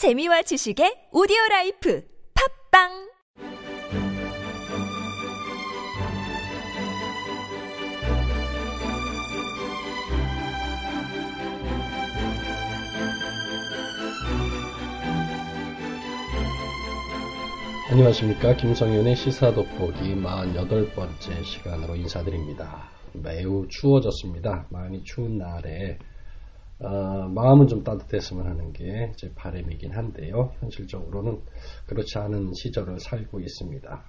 재미와 지식의 오디오 라이프 팟빵 안녕하십니까. 김성현의 시사 돋보기 48번째 시간으로 인사드립니다. 매우 추워졌습니다. 많이 추운 날에 어, 마음은 좀 따뜻했으면 하는 게 제 바람이긴 한데요. 현실적으로는 그렇지 않은 시절을 살고 있습니다.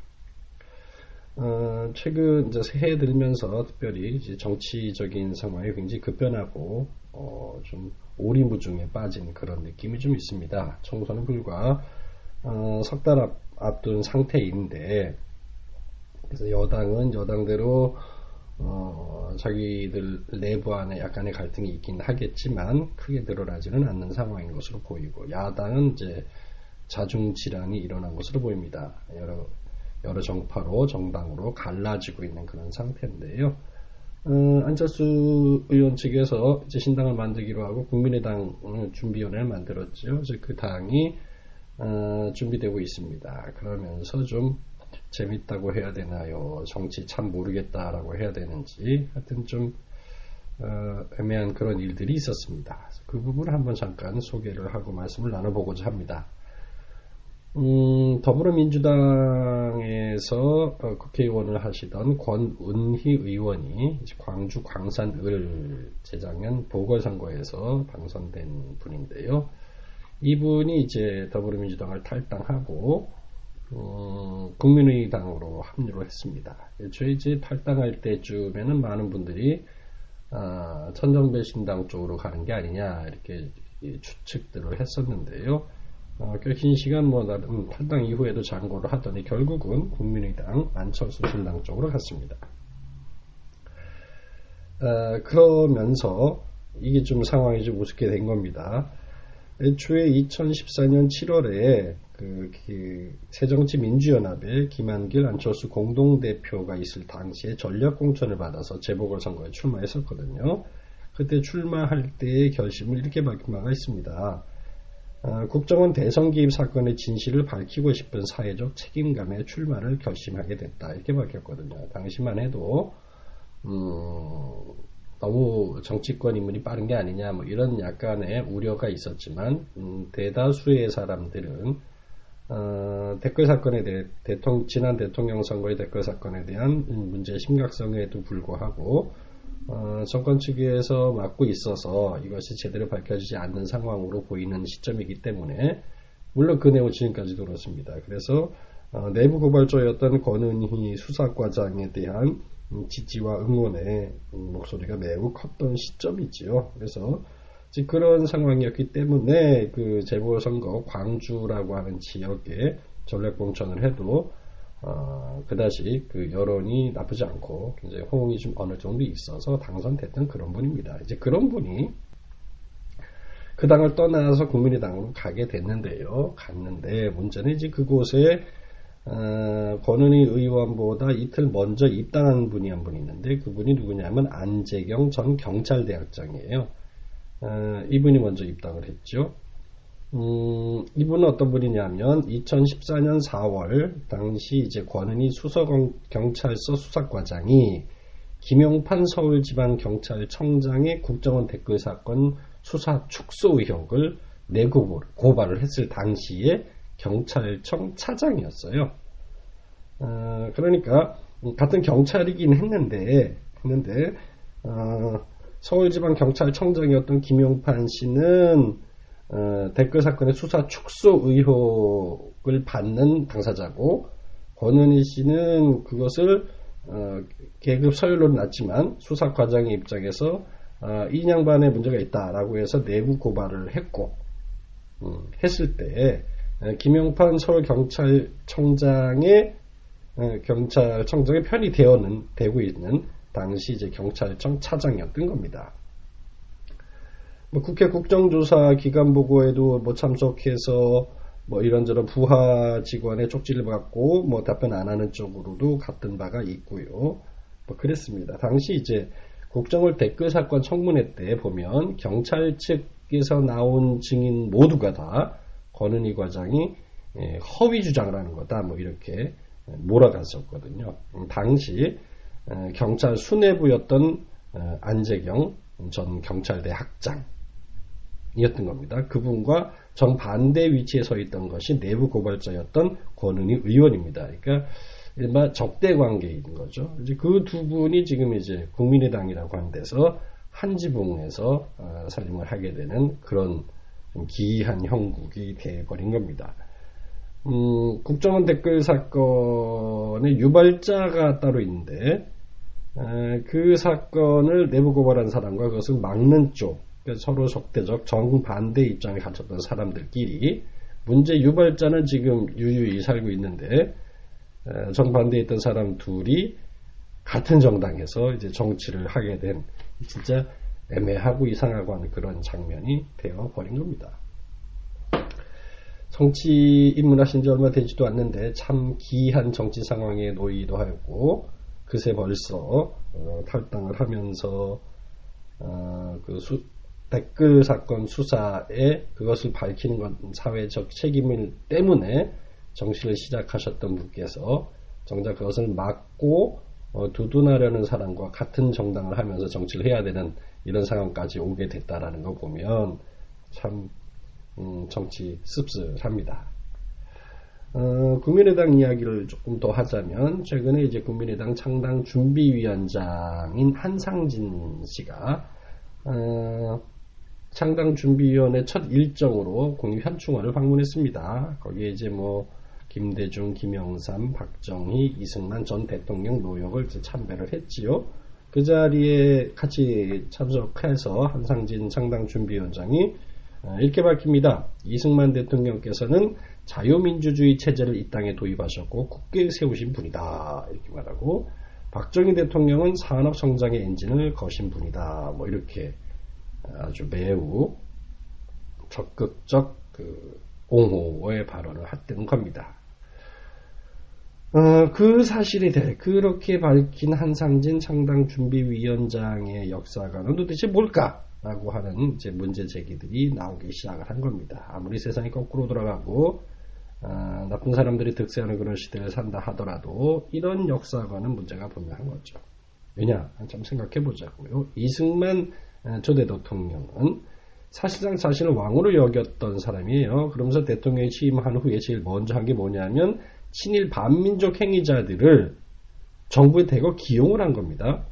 어, 최근 이제 새해 들면서 특별히 정치적인 상황이 굉장히 급변하고 어, 좀 오리무중에 빠진 그런 느낌이 좀 있습니다. 총선은 불과 어, 석달 앞, 앞둔 상태인데 그래서 여당은 여당대로 어, 자기들 내부 안에 약간의 갈등이 있긴 하겠지만 크게 드러나지는 않는 상황인 것으로 보이고 야당은 이제 자중 질환이 일어난 것으로 보입니다. 여러 여러 정파로 정당으로 갈라지고 있는 그런 상태인데요. 어, 안철수 의원 측에서 이제 신당을 만들기로 하고 국민의당 준비위원회를 만들었죠. 그래서 그 당이 어, 준비되고 있습니다. 그러면서 좀 재밌다고 해야 되나요? 정치 참 모르겠다라고 해야 되는지 하여튼 좀 어, 애매한 그런 일들이 있었습니다. 그 부분을 한번 잠깐 소개를 하고 말씀을 나눠보고자 합니다. 음, 더불어민주당에서 어, 국회의원을 하시던 권은희 의원이 광주 광산을 재작년 보궐선거에서 당선된 분인데요. 이분이 이제 더불어민주당을 탈당하고 어, 국민의당으로 합류를 했습니다. 애초에 이제 탈당할 때쯤에는 많은 분들이 아, 천정배 신당 쪽으로 가는 게 아니냐 이렇게 추측들을 했었는데요. 어, 꽤긴 시간 뭐 나름 탈당 이후에도 장고를 하더니 결국은 국민의당 안철수 신당 쪽으로 갔습니다. 어, 그러면서 이게 좀 상황이 좀 우습게 된 겁니다. 애초에 2014년 7월에 그, 그 새정치민주연합의 김한길 안철수 공동대표가 있을 당시에 전략공천을 받아서 재보궐선거에 출마했었거든요. 그때 출마할 때의 결심을 이렇게 밝힌 바가 있습니다. 어, 국정원 대선 개입 사건의 진실을 밝히고 싶은 사회적 책임감에 출마를 결심하게 됐다. 이렇게 밝혔거든요. 당시만 해도 음, 너무 정치권 인물이 빠른 게 아니냐 뭐 이런 약간의 우려가 있었지만 음, 대다수의 사람들은 어, 댓글 사건에 대해 대통령, 지난 대통령 선거의 댓글 사건에 대한 문제의 심각성에도 불구하고 어, 정권 측에서 맡고 있어서 이것이 제대로 밝혀지지 않는 상황으로 보이는 시점이기 때문에 물론 그 내용 지금까지도 그렇습니다. 그래서 어, 내부 고발조였던 권은희 수사과장에 대한 음, 지지와 응원의 음, 목소리가 매우 컸던 시점이지요. 그래서 그런 상황이었기 때문에 그 재보선거 광주라고 하는 지역에 전략공천을 해도 어, 그다시 그 여론이 나쁘지 않고 굉장히 호응이 좀 어느 정도 있어서 당선됐던 그런 분입니다. 이제 그런 분이 그 당을 떠나서 국민의당으로 가게 됐는데요. 갔는데 문제는 이제 그곳에 어, 권은희 의원보다 이틀 먼저 입당한 분이 한 분 있는데 그분이 누구냐면 안재경 전 경찰대학장이에요. 어, 이분이 먼저 입당을 했죠. 음, 이분은 어떤 분이냐면 2014년 4월 당시 이제 권은희 수서경찰서 수사과장이 김용판 서울지방경찰청장의 국정원 댓글 사건 수사 축소 의혹을 내고 고발을 했을 당시에 경찰청 차장이었어요. 어, 그러니까 같은 경찰이긴 했는데 했는데 어, 서울지방경찰청장이었던 김용판 씨는 어, 댓글 사건의 수사 축소 의혹을 받는 당사자고 권은희 씨는 그것을 어, 계급 서열로는 낮지만 수사 과장의 입장에서 어, 인양반에 문제가 있다라고 해서 내부 고발을 했고 음, 했을 때 어, 김용판 서울경찰청장의 어, 경찰청장의 편이 되어는 되고 있는 당시 이제 경찰청 차장이었던 겁니다. 뭐 국회 국정조사 기간 보고에도 뭐 참석해서 뭐 이런저런 부하 직원의 쪽지를 받고 뭐 답변 안 하는 쪽으로도 갔던 바가 있고요. 뭐 그랬습니다. 당시 이제 국정원 댓글 사건 청문회 때 보면 경찰 측에서 나온 증인 모두가 다 권은희 과장이 예, 허위 주장을 하는 거다. 뭐 이렇게 몰아갔었거든요. 음, 당시 경찰 수뇌부였던 어, 안재경 전 경찰대 학장 이었던 겁니다. 그분과 정반대 위치에 서 있던 것이 내부 고발자였던 권은희 의원입니다. 그러니까 일반 적대 관계인 거죠. 이제 그 두 분이 지금 이제 국민의당이라고 하는 데서 한 지붕에서 어, 살림을 하게 되는 그런 기이한 형국이 되어버린 겁니다. 음, 국정원 댓글 사건의 유발자가 따로 있는데 에, 그 사건을 내부 고발한 사람과 그것을 막는 쪽 서로 적대적 정반대 입장을 가졌던 사람들끼리 문제 유발자는 지금 유유히 살고 있는데 에, 정반대에 있던 사람 둘이 같은 정당에서 이제 정치를 하게 된 진짜 애매하고 이상하고 하는 그런 장면이 되어 버린 겁니다. 정치 입문하신 지 얼마 되지도 않는데 참 기이한 정치 상황에 놓이기도 하고 그새 벌써 어, 탈당을 하면서 어, 그 수, 댓글 사건 수사에 그것을 밝히는 건 사회적 책임을 때문에 정치를 시작하셨던 분께서 정작 그것을 막고 어, 두둔하려는 사람과 같은 정당을 하면서 정치를 해야 되는 이런 상황까지 오게 됐다라는 거 보면 참 음, 정치 씁쓸합니다. 어, 국민의당 이야기를 조금 더 하자면 최근에 이제 국민의당 창당 준비위원장인 한상진 씨가 어, 창당 준비위원회 첫 일정으로 국립현충원을 방문했습니다. 거기에 이제 뭐 김대중, 김영삼, 박정희, 이승만 전 대통령 노역을 참배를 했지요. 그 자리에 같이 참석해서 한상진 창당 준비위원장이 어, 이렇게 밝힙니다. 이승만 대통령께서는 자유민주주의 체제를 이 땅에 도입하셨고 국계에 세우신 분이다. 이렇게 말하고 박정희 대통령은 산업 성장의 엔진을 거신 분이다. 뭐 이렇게 아주 매우 적극적 그 옹호의 발언을 했던 겁니다. 어, 그 사실에 대해 그렇게 밝힌 한상진 창당 준비위원장의 역사관은 도대체 뭘까? 라고 하는 이제 문제 제기들이 나오기 시작을 한 겁니다. 아무리 세상이 거꾸로 돌아가고 어, 나쁜 사람들이 득세하는 그런 시대를 산다 하더라도 이런 역사관은 문제가 분명한 거죠. 왜냐? 좀 생각해 보자고요. 이승만 어, 초대 대통령은 사실상 자신을 왕으로 여겼던 사람이에요. 그러면서 대통령이 취임한 후에 제일 먼저 한 게 뭐냐면 친일 반민족 행위자들을 정부에 대거 기용을 한 겁니다.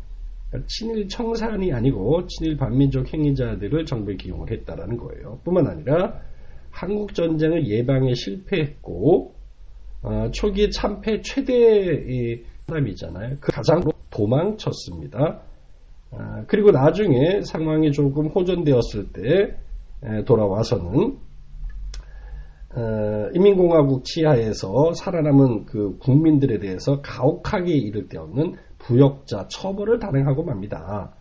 친일 청산이 아니고 친일 반민족 행위자들을 정부에 기용을 했다라는 거예요. 뿐만 아니라 한국 전쟁을 예방에 실패했고 어, 초기 참패 최대 사람이잖아요. 그 가장 도망쳤습니다. 어, 그리고 나중에 상황이 조금 호전되었을 때 에, 돌아와서는 어, 인민공화국 치하에서 살아남은 그 국민들에 대해서 가혹하게 이를 데 없는 부역자 처벌을 단행하고 맙니다.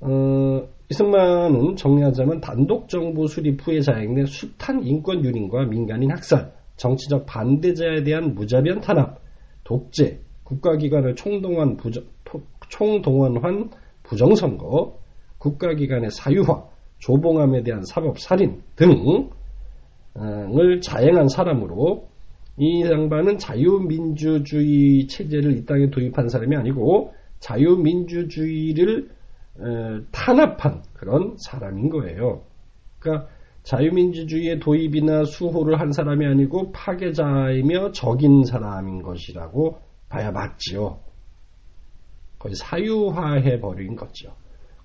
어, 이승만은 정리하자면 단독 정부 수립 후에 자행 된 숱한 인권 유린과 민간인 학살, 정치적 반대자에 대한 무자비한 탄압, 독재, 국가기관을 총동원 부정, 총동원한 부정선거, 국가기관의 사유화, 조봉함에 대한 사법살인 등 을 자행한 사람으로 이 양반은 자유민주주의 체제를 이 땅에 도입한 사람이 아니고 자유민주주의를 탄압한 그런 사람인 거예요. 그러니까 자유민주주의의 도입이나 수호를 한 사람이 아니고 파괴자이며 적인 사람인 것이라고 봐야 맞지요. 거의 사유화해 버린 거죠.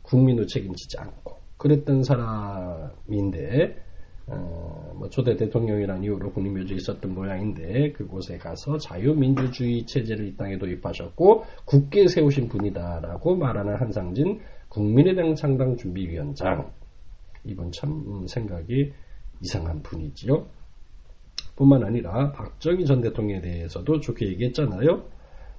국민도 책임지지 않고 그랬던 사람인데 어, 뭐 초대 대통령이란 이유로 국립묘지에 있었던 모양인데 그곳에 가서 자유민주주의 체제를 이 땅에 도입하셨고 굳게 세우신 분이다라고 말하는 한상진 국민의당 창당 준비위원장 이분 참 음, 생각이 이상한 분이지요. 뿐만 아니라 박정희 전 대통령에 대해서도 좋게 얘기했잖아요.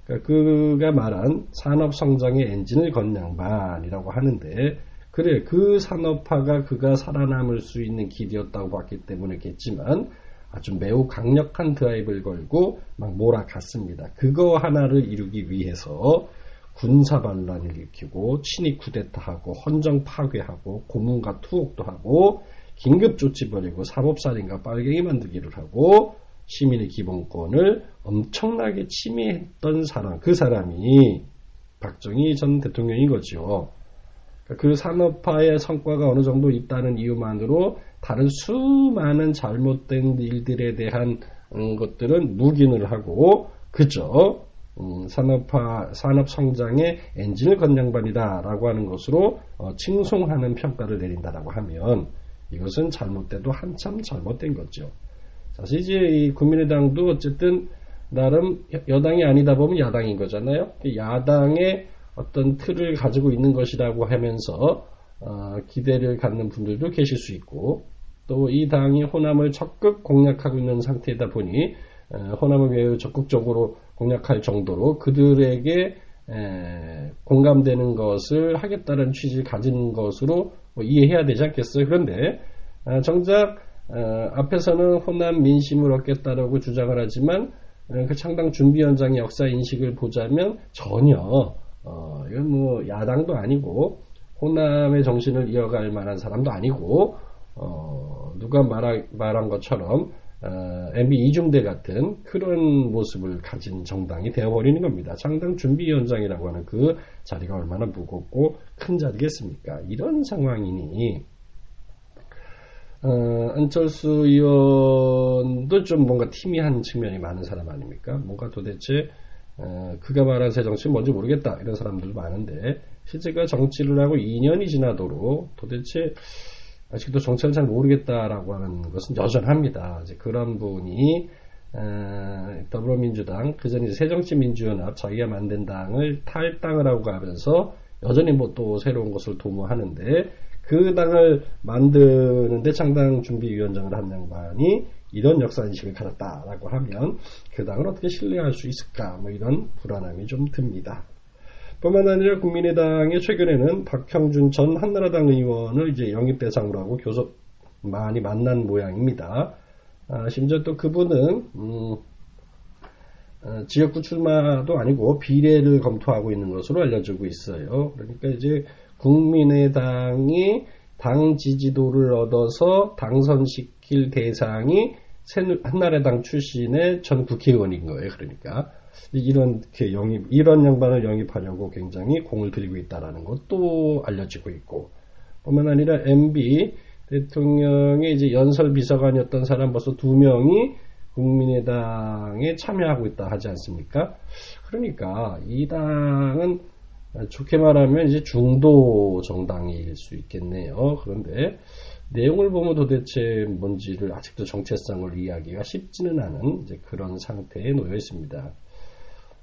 그러니까 그가 말한 산업 성장의 엔진을 건 양반이라고 하는데 그래 그 산업화가 그가 살아남을 수 있는 길이었다고 봤기 때문이겠지만 아주 매우 강력한 드라이브를 걸고 막 몰아갔습니다. 그거 하나를 이루기 위해서 군사 반란을 일으키고 친위 쿠데타하고 헌정 파괴하고 고문과 투옥도 하고 긴급 조치버리고 사법살인과 빨갱이 만들기를 하고 시민의 기본권을 엄청나게 침해했던 사람, 그 사람이 박정희 전 대통령인 거죠. 그 산업화의 성과가 어느 정도 있다는 이유만으로 다른 수많은 잘못된 일들에 대한 음, 것들은 묵인을 하고 그저 음, 산업화 산업 성장의 엔진을 건 양반이다라고 하는 것으로 어, 칭송하는 평가를 내린다라고 하면 이것은 잘못돼도 한참 잘못된 거죠. 사실 이제 이 국민의당도 어쨌든 나름 여당이 아니다 보면 야당인 거잖아요. 야당의 어떤 틀을 가지고 있는 것이라고 하면서 어, 기대를 갖는 분들도 계실 수 있고 또 이 당이 호남을 적극 공략하고 있는 상태이다 보니 어, 호남을 매우 적극적으로 공략할 정도로 그들에게 에, 공감되는 것을 하겠다는 취지를 가진 것으로 뭐 이해해야 되지 않겠어요? 그런데 어, 정작 어, 앞에서는 호남 민심을 얻겠다라고 주장을 하지만 어, 그 창당 준비 현장의 역사 인식을 보자면 전혀 어, 이건 뭐 야당도 아니고 호남의 정신을 이어갈 만한 사람도 아니고 어, 누가 말하, 말한 것처럼 어, MB 이중대 같은 그런 모습을 가진 정당이 되어버리는 겁니다. 창당 준비위원장이라고 하는 그 자리가 얼마나 무겁고 큰 자리겠습니까? 이런 상황이니 어, 안철수 의원도 좀 뭔가 팀이한 측면이 많은 사람 아닙니까? 뭔가 도대체 어, 그가 말한 새 정치는 뭔지 모르겠다 이런 사람들도 많은데 실제 그 정치를 하고 2년이 지나도록 도대체 아직도 정치를 잘 모르겠다라고 하는 것은 여전합니다. 이제 그런 분이 어, 더불어민주당 그전 새정치민주연합 자기가 만든 당을 탈당을 하고 가면서 여전히 뭐 또 새로운 것을 도모하는데 그 당을 만드는데 창당 준비위원장을 한 양반이 이런 역사인식을 가졌다라고 하면 그 당을 어떻게 신뢰할 수 있을까 뭐 이런 불안함이 좀 듭니다. 뿐만 아니라 국민의당의 최근에는 박형준 전 한나라당 의원을 이제 영입 대상으로 하고 교섭 많이 만난 모양입니다. 아, 심지어 또 그분은 음, 어, 지역구 출마도 아니고 비례를 검토하고 있는 것으로 알려지고 있어요. 그러니까 이제 국민의당이 당 지지도를 얻어서 당선 시킬 대상이 한나라당 출신의 전 국회의원인 거예요. 그러니까 이런 영입 이런 양반을 영입하려고 굉장히 공을 들이고 있다라는 것도 알려지고 있고 뿐만 아니라 MB 대통령의 이제 연설 비서관이었던 사람 벌써 두 명이 국민의당에 참여하고 있다 하지 않습니까? 그러니까 이 당은 좋게 말하면 이제 중도 정당일 수 있겠네요. 그런데 내용을 보면 도대체 뭔지를 아직도 정체성을 이해하기가 쉽지는 않은 그런 상태에 놓여 있습니다.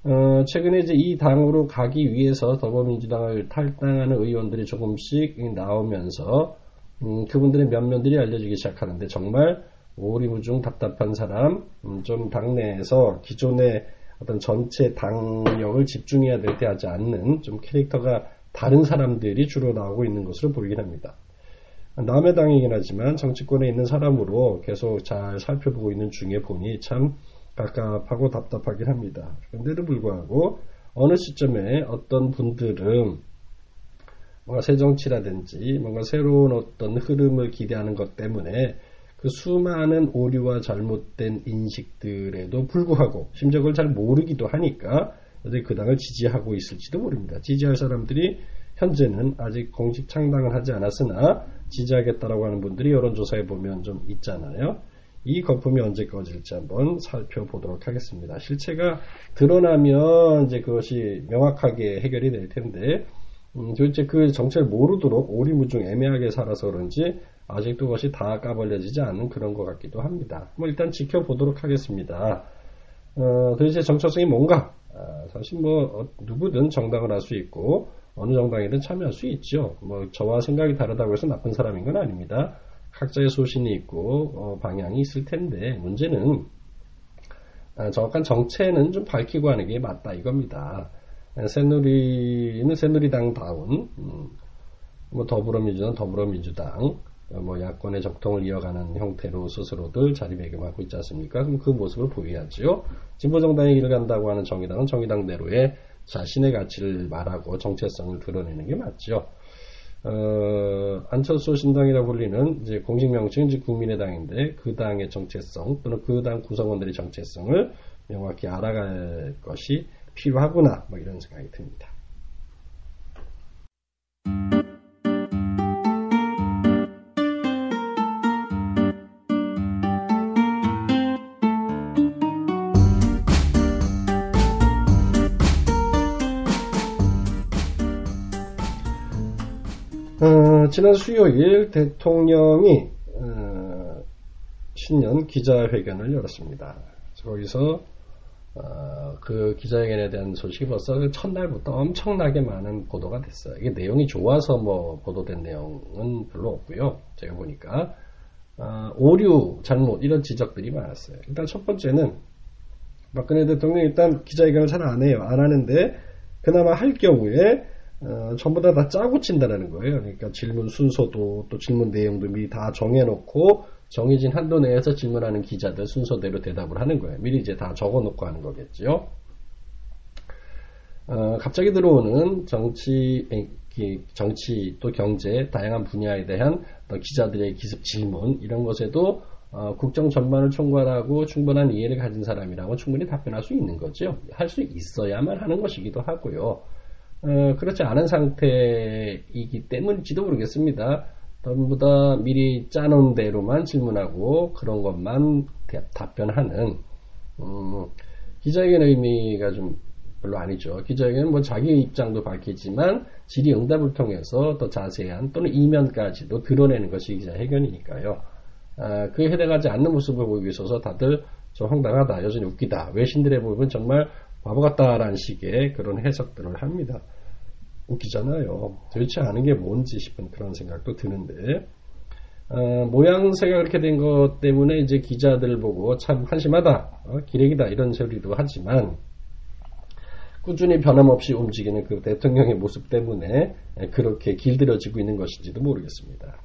어, 최근에 이제 이 당으로 가기 위해서 더불어민주당을 탈당하는 의원들이 조금씩 나오면서 음, 그분들의 면면들이 알려지기 시작하는데 정말 오리무중 답답한 사람, 음, 좀 당내에서 기존의 어떤 전체 당력을 집중해야 될 때 하지 않는 좀 캐릭터가 다른 사람들이 주로 나오고 있는 것으로 보이긴 합니다. 남의 당이긴 하지만 정치권에 있는 사람으로 계속 잘 살펴보고 있는 중에 보니 참 갑갑하고 답답하긴 합니다. 그런데도 불구하고 어느 시점에 어떤 분들은 뭔가 새 정치라든지 뭔가 새로운 어떤 흐름을 기대하는 것 때문에 그 수많은 오류와 잘못된 인식들에도 불구하고 심지어 잘 모르기도 하니까 그 당을 지지하고 있을지도 모릅니다. 지지할 사람들이 현재는 아직 공식 창당을 하지 않았으나 지지하겠다라고 하는 분들이 여론조사에 보면 좀 있잖아요. 이 거품이 언제 꺼질지 한번 살펴보도록 하겠습니다. 실체가 드러나면 이제 그것이 명확하게 해결이 될 텐데, 음, 도대체 그 정체를 모르도록 오리무중 애매하게 살아서 그런지 아직도 그것이 다 까발려지지 않은 그런 것 같기도 합니다. 뭐 일단 지켜보도록 하겠습니다. 어, 도대체 정체성이 뭔가? 아, 사실 뭐 어, 누구든 정당을 할 수 있고 어느 정당이든 참여할 수 있죠. 뭐 저와 생각이 다르다고 해서 나쁜 사람인 건 아닙니다. 각자의 소신이 있고 어, 방향이 있을 텐데 문제는 아, 정확한 정체는 좀 밝히고 하는 게 맞다 이겁니다. 새누리는 새누리당다운 음, 뭐 더불어민주당 더불어민주당 뭐 야권의 적통을 이어가는 형태로 스스로들 자리매김하고 있지 않습니까? 그럼 그 모습을 보여야지요. 진보정당의 길을 간다고 하는 정의당은 정의당대로의 자신의 가치를 말하고 정체성을 드러내는 게 맞죠. 어, 안철수 신당이라 불리는 이제 공식 명칭은 이제 국민의당인데 그 당의 정체성 또는 그 당 구성원들의 정체성을 명확히 알아갈 것이 필요하구나 뭐 이런 생각이 듭니다. 지난 수요일 대통령이 어, 신년 기자회견을 열었습니다. 거기서 어, 그 기자회견에 대한 소식이 벌써 그 첫날부터 엄청나게 많은 보도가 됐어요. 이게 내용이 좋아서 뭐 보도된 내용은 별로 없고요. 제가 보니까 어, 오류, 잘못 이런 지적들이 많았어요. 일단 첫 번째는 박근혜 대통령이 일단 기자회견을 잘 안 해요. 안 하는데 그나마 할 경우에 어, 전부 다 다 짜고 친다라는 거예요. 그러니까 질문 순서도 또 질문 내용도 미리 다 정해놓고 정해진 한도 내에서 질문하는 기자들 순서대로 대답을 하는 거예요. 미리 이제 다 적어놓고 하는 거겠죠. 어, 갑자기 들어오는 정치, 정치 또 경제 다양한 분야에 대한 기자들의 기습 질문 이런 것에도 어, 국정 전반을 총괄하고 충분한 이해를 가진 사람이라고 충분히 답변할 수 있는 거죠. 할 수 있어야만 하는 것이기도 하고요. 어, 그렇지 않은 상태이기 때문일지도 모르겠습니다. 전부 다 미리 짜놓은 대로만 질문하고 그런 것만 답변하는 음, 기자회견의 의미가 좀 별로 아니죠. 기자회견은 뭐 자기 입장도 밝히지만 질의응답을 통해서 더 자세한 또는 이면까지도 드러내는 것이 기자회견이니까요. 아, 그에 해당하지 않는 모습을 보이고 있어서 다들 좀 황당하다, 여전히 웃기다, 외신들의 보면 정말 바보 같다라는 식의 그런 해석들을 합니다. 웃기잖아요. 도대체 아는 게 뭔지 싶은 그런 생각도 드는데, 어, 모양새가 그렇게 된 것 때문에 이제 기자들 보고 참 한심하다, 어, 기레기다 이런 소리도 하지만, 꾸준히 변함없이 움직이는 그 대통령의 모습 때문에 그렇게 길들여지고 있는 것인지도 모르겠습니다.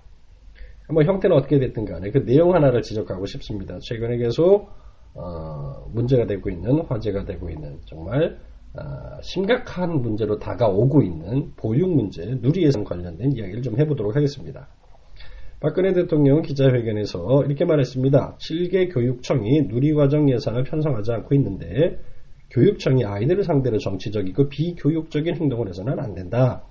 뭐 형태는 어떻게 됐든 간에 그 내용 하나를 지적하고 싶습니다. 최근에 계속 어, 문제가 되고 있는 화제가 되고 있는 정말 어, 심각한 문제로 다가오고 있는 보육 문제, 누리예산 관련된 이야기를 좀 해보도록 하겠습니다. 박근혜 대통령은 기자회견에서 이렇게 말했습니다. 7개 교육청이 누리과정 예산을 편성하지 않고 있는데 교육청이 아이들을 상대로 정치적이고 비교육적인 행동을 해서는 안 된다.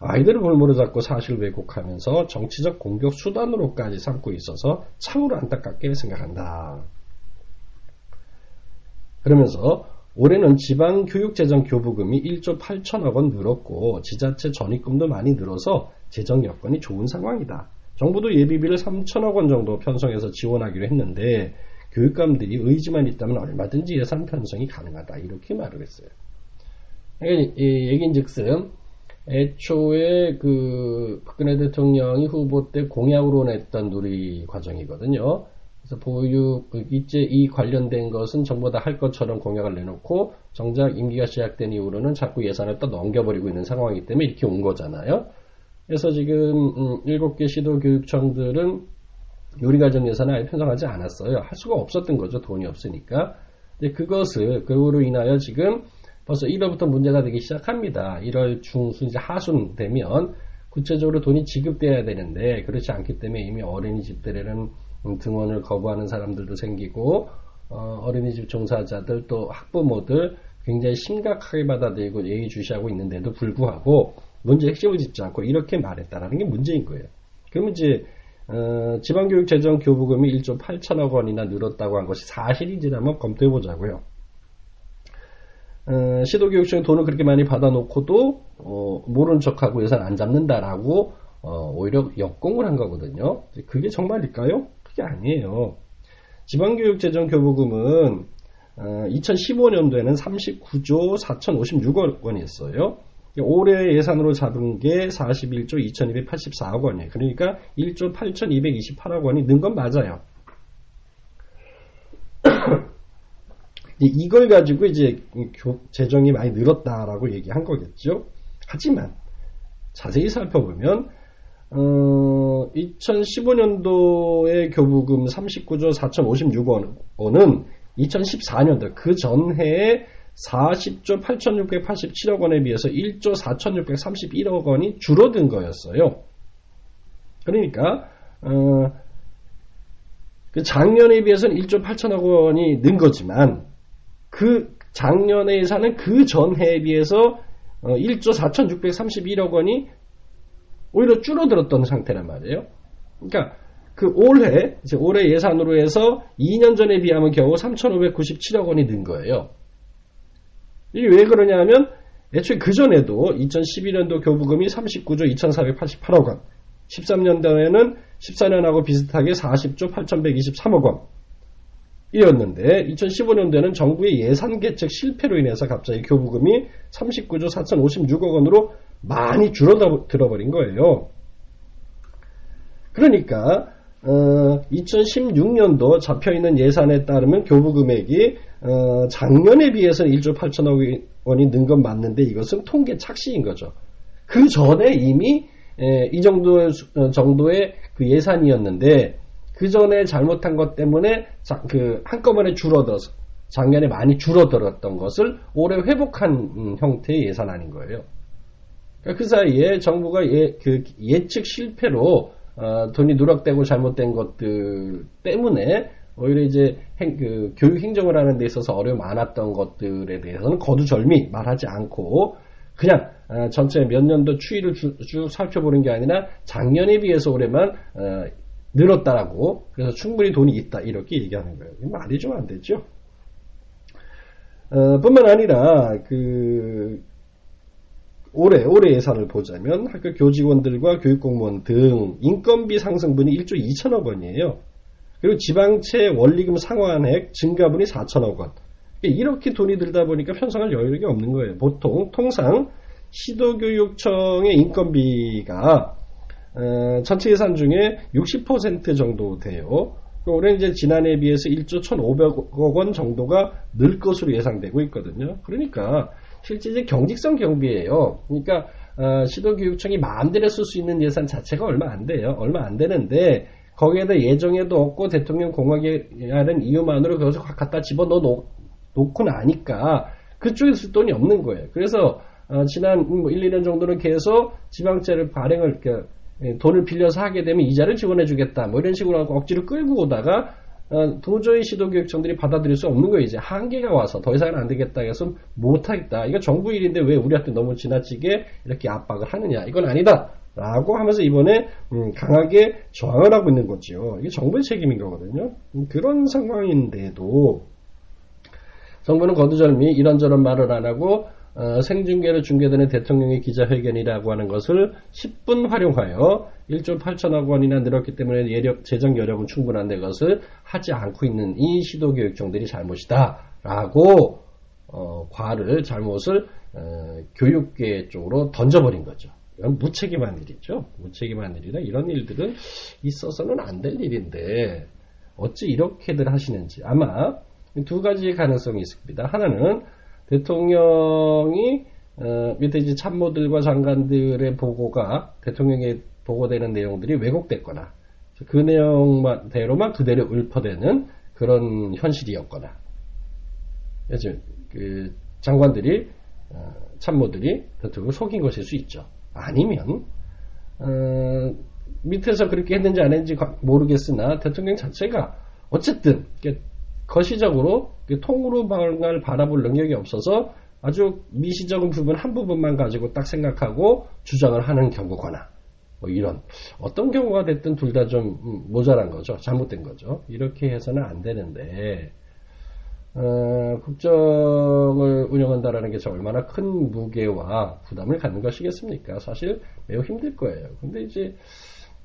아이들을 볼모로 잡고 사실 왜곡하면서 정치적 공격 수단으로까지 삼고 있어서 참으로 안타깝게 생각한다. 그러면서 올해는 지방 교육재정 교부금이 1조 8천억 원 늘었고 지자체 전입금도 많이 늘어서 재정 여건이 좋은 상황이다. 정부도 예비비를 3천억 원 정도 편성해서 지원하기로 했는데 교육감들이 의지만 있다면 얼마든지 예산 편성이 가능하다. 이렇게 말을 했어요. 얘긴즉슨 애초에 그 박근혜 대통령이 후보 때 공약으로 냈던 누리 과정이거든요. 그래서 보육 이제 이 관련된 것은 정부 다할 것처럼 공약을 내놓고 정작 임기가 시작된 이후로는 자꾸 예산을 또 넘겨버리고 있는 상황이기 때문에 이렇게 온 거잖아요. 그래서 지금 음, 7개 시도 교육청들은 요리과정 예산을 아예 편성하지 않았어요. 할 수가 없었던 거죠. 돈이 없으니까. 근데 그것을 그로 인하여 지금 벌써 1월부터 문제가 되기 시작합니다. 1월 중순 이제 하순 되면 구체적으로 돈이 지급돼야 되는데 그렇지 않기 때문에 이미 어린이집들에는 음, 등원을 거부하는 사람들도 생기고 어, 린이집 종사자들 또 학부모들 굉장히 심각하게 받아들이고 예의주시하고 있는데도 불구하고 문제 핵심을 짚지 않고 이렇게 말했다라는 게 문제인 거예요. 그러면 이제 어, 지방교육 재정 교부금이 1조 8천억 원이나 늘었다고 한 것이 사실인지라면 검토해 보자고요. 어, 시도교육청에 돈을 그렇게 많이 받아놓고도 어, 모른 척하고 예산 안 잡는다라고 어, 오히려 역공을 한 거거든요. 그게 정말일까요? 그게 아니에요. 지방교육재정 교부금은 2015년도에는 39조 4,056억 원이었어요. 올해 예산으로 잡은 게 41조 2,284억 원이에요. 그러니까 1조 8,228억 원이 는 건 맞아요. 이걸 가지고 이제 재정이 많이 늘었다라고 얘기한 거겠죠. 하지만 자세히 살펴보면 어, 2015년도의 교부금 39조 4,056억 원은 2014년도 그 전해에 40조 8,687억 원에 비해서 1조 4,631억 원이 줄어든 거였어요. 그러니까 어, 그 작년에 비해서는 1조 8천억 원이 는 거지만 그 작년의 예산은 그 전해에 비해서 1조 어, 4,631억 원이 오히려 줄어들었던 상태란 말이에요. 그러니까 그 올해 이제 올해 예산으로 해서 2년 전에 비하면 겨우 3,597억 원이 는 거예요. 이게 왜 그러냐면 애초에 그 전에도 2011년도 교부금이 39조 2,488억 원, 13년도에는 14년하고 비슷하게 40조 8,123억 원. 이었는데 2015년도에는 정부의 예산 개척 실패로 인해서 갑자기 교부금이 39조 4,056억 원으로 많이 줄어들어 버린 거예요. 그러니까 어, 2016년도 잡혀있는 예산에 따르면 교부 금액이 어, 작년에 비해서는 1조 8천억 원이 는 건 맞는데 이것은 통계 착시인 거죠. 그 전에 이미 에, 이 정도 어, 정도의 그 예산이었는데 그 전에 잘못한 것 때문에 자, 그 한꺼번에 줄어들어서 작년에 많이 줄어들었던 것을 올해 회복한 음, 형태의 예산안인 거예요. 그러니까 그 사이에 정부가 예, 그 예측 실패로 어, 돈이 누락되고 잘못된 것들 때문에 오히려 이제 행, 그 교육 행정을 하는 데 있어서 어려움 많았던 것들에 대해서는 거두절미 말하지 않고 그냥 어, 전체 몇 년도 추이를 주, 쭉 살펴보는 게 아니라 작년에 비해서 올해만 어, 늘었다라고 그래서 충분히 돈이 있다 이렇게 얘기하는 거예요. 말이 좀 안 되죠. 어, 뿐만 아니라 그 올해 올해 예산을 보자면 학교 교직원들과 교육공무원 등 인건비 상승분이 1조 2천억 원이에요. 그리고 지방채 원리금 상환액 증가분이 4천억 원. 이렇게 돈이 들다 보니까 편성할 여유가 없는 거예요. 보통 통상 시도교육청의 인건비가 어, 전체 예산 중에 60% 정도 돼요. 올해 이제 지난해에 비해서 1조 1,500억 원 정도가 늘 것으로 예상되고 있거든요. 그러니까 실제 이제 경직성 경비예요. 그러니까 어, 시도교육청이 마음대로 쓸 수 있는 예산 자체가 얼마 안 돼요. 얼마 안 되는데 거기에다 예정에도 없고 대통령 공약이라는 이유만으로 그것을 확 갖다 집어 넣어 놓고 나니까 그쪽에 쓸 돈이 없는 거예요. 그래서 어, 지난 뭐 1, 2년 정도는 계속 지방채를 발행을 예, 돈을 빌려서 하게 되면 이자를 지원해 주겠다 뭐 이런 식으로 하고 억지로 끌고 오다가 어, 도저히 시도교육청들이 받아들일 수 없는 거예요. 이제 한계가 와서 더 이상은 안 되겠다 해서 못하겠다. 이거 정부 일인데 왜 우리한테 너무 지나치게 이렇게 압박을 하느냐. 이건 아니다. 라고 하면서 이번에 음, 강하게 저항을 하고 있는 거죠. 이게 정부의 책임인 거거든요. 음, 그런 상황인데도 정부는 거두절미 이런저런 말을 안 하고 어, 생중계로 중계되는 대통령의 기자회견이라고 하는 것을 10분 활용하여 1조 8천억 원이나 늘었기 때문에 예력, 재정 여력은 충분한데 그것을 하지 않고 있는 이 시도교육청들이 잘못이다 라고 어, 과를 잘못을 어, 교육계 쪽으로 던져버린 거죠. 이건 무책임한 일이죠. 무책임한 일이라 이런 일들은 있어서는 안 될 일인데 어찌 이렇게들 하시는지 아마 두 가지 가능성이 있습니다. 하나는 대통령이 어, 밑에 이제 참모들과 장관들의 보고가 대통령에 보고되는 내용들이 왜곡됐거나 그 내용대로만 그대로 읊어대는 그런 현실이었거나 그 장관들이 어, 참모들이 대통령을 속인 것일 수 있죠. 아니면 어, 밑에서 그렇게 했는지 안 했는지 모르겠으나 대통령 자체가 어쨌든 거시적으로 통으로 방을 바라볼 능력이 없어서 아주 미시적인 부분 한 부분만 가지고 딱 생각하고 주장을 하는 경우거나 뭐 이런 어떤 경우가 됐든 둘 다 좀 모자란 거죠. 잘못된 거죠. 이렇게 해서는 안 되는데 어, 국정을 운영한다라는 게 얼마나 큰 무게와 부담을 갖는 것이겠습니까? 사실 매우 힘들 거예요. 근데 이제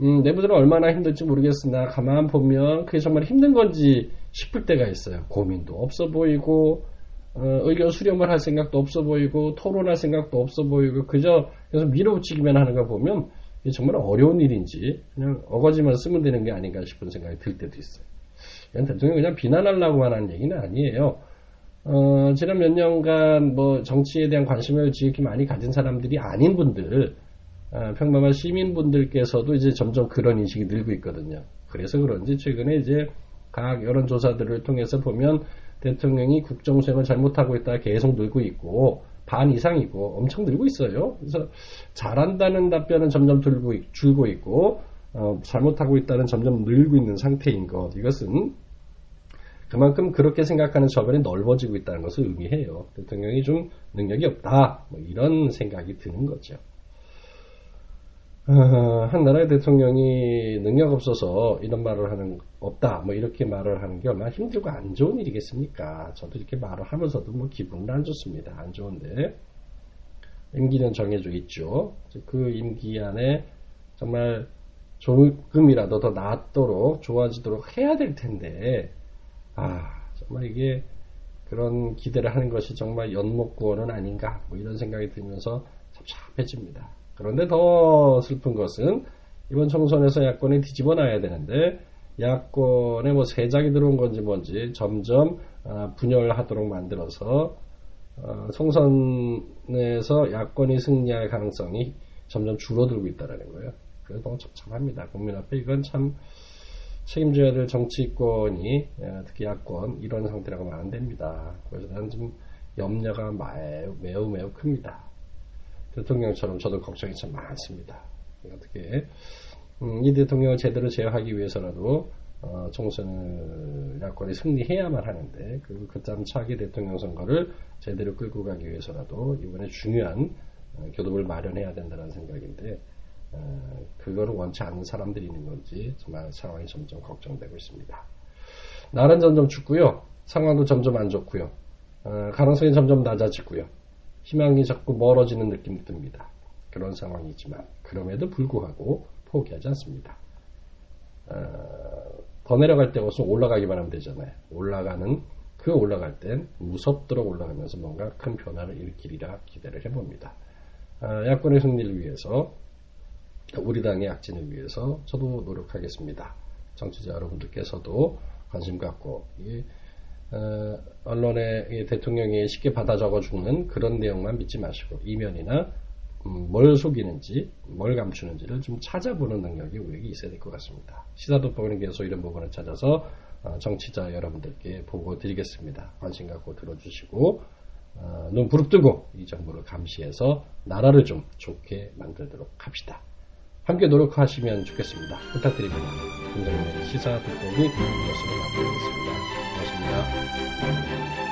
음, 내부들은 얼마나 힘들지 모르겠으나 가만 보면 그게 정말 힘든 건지 싶을 때가 있어요. 고민도 없어 보이고 어, 의견 수렴을 할 생각도 없어 보이고 토론할 생각도 없어 보이고 그저 그래서 밀어붙이기만 하는 거 보면 이게 정말 어려운 일인지 그냥 어거지만 쓰면 되는 게 아닌가 싶은 생각이 들 때도 있어요. 그냥 대통령 그냥 비난하려고 하는 얘기는 아니에요. 어, 지난 몇 년간 뭐 정치에 대한 관심을 지극히 많이 가진 사람들이 아닌 분들 아, 평범한 시민분들께서도 이제 점점 그런 인식이 늘고 있거든요. 그래서 그런지 최근에 이제 각 여론조사들을 통해서 보면 대통령이 국정 수행을 잘못하고 있다 계속 늘고 있고 반 이상이고 엄청 늘고 있어요. 그래서 잘한다는 답변은 점점 들고 줄고 있고 어, 잘못하고 있다는 점점 늘고 있는 상태인 것. 이것은 그만큼 그렇게 생각하는 저변이 넓어지고 있다는 것을 의미해요. 대통령이 좀 능력이 없다. 뭐 이런 생각이 드는 거죠. 어, 한 나라의 대통령이 능력 없어서 이런 말을 하는 없다 뭐 이렇게 말을 하는 게 얼마나 힘들고 안 좋은 일이겠습니까? 저도 이렇게 말을 하면서도 뭐 기분은 안 좋습니다. 안 좋은데 임기는 정해져 있죠. 그 임기 안에 정말 조금이라도 더 낫도록 좋아지도록 해야 될 텐데 아 정말 이게 그런 기대를 하는 것이 정말 연목구원은 아닌가 뭐 이런 생각이 들면서 찹찹해집니다. 그런데 더 슬픈 것은 이번 총선에서 야권이 뒤집어 놔야 되는데 야권에 뭐 세작이 들어온 건지 뭔지 점점 아, 분열하도록 만들어서 어, 총선에서 야권이 승리할 가능성이 점점 줄어들고 있다는 거예요. 그래서 너무 섭섭합니다. 국민 앞에 이건 참 책임져야 될 정치권이 예, 특히 야권 이런 상태라고 하면 안 됩니다. 그래서 나는 좀 염려가 매우, 매우 큽니다. 대통령처럼 저도 걱정이 참 많습니다. 어떻게 음, 이 대통령을 제대로 제어하기 위해서라도 어, 총선을 야권이 승리해야만 하는데 그리고 그다음 차기 대통령 선거를 제대로 끌고 가기 위해서라도 이번에 중요한 어, 교섭을 마련해야 된다는 생각인데 어, 그거를 원치 않는 사람들이 있는 건지 정말 상황이 점점 걱정되고 있습니다. 나는 점점 춥고요. 상황도 점점 안 좋고요. 어, 가능성이 점점 낮아지고요. 희망이 자꾸 멀어지는 느낌이 듭니다. 그런 상황이지만 그럼에도 불구하고 포기하지 않습니다. 어, 더 내려갈 때 없으면 올라가기만 하면 되잖아요. 올라가는 그 올라갈 땐 무섭도록 올라가면서 뭔가 큰 변화를 일으키리라 기대를 해봅니다. 어, 야권의 승리를 위해서 우리 당의 약진을 위해서 저도 노력하겠습니다. 정치자 여러분들께서도 관심 갖고 이, 어, 언론에 대통령이 쉽게 받아 적어 주는 그런 내용만 믿지 마시고 이면이나 음, 뭘 속이는지 뭘 감추는지를 좀 찾아보는 능력이 우리에게 있어야 될 것 같습니다. 시사도법은 계속 이런 부분을 찾아서 어, 정치자 여러분들께 보고 드리겠습니다. 관심 갖고 들어주시고 어, 눈 부릅뜨고 이 정부를 감시해서 나라를 좀 좋게 만들도록 합시다. 함께 노력하시면 좋겠습니다. 부탁드립니다. 김정민의 시사도법이 이것으로 마무리하겠습니다. 고맙습니다.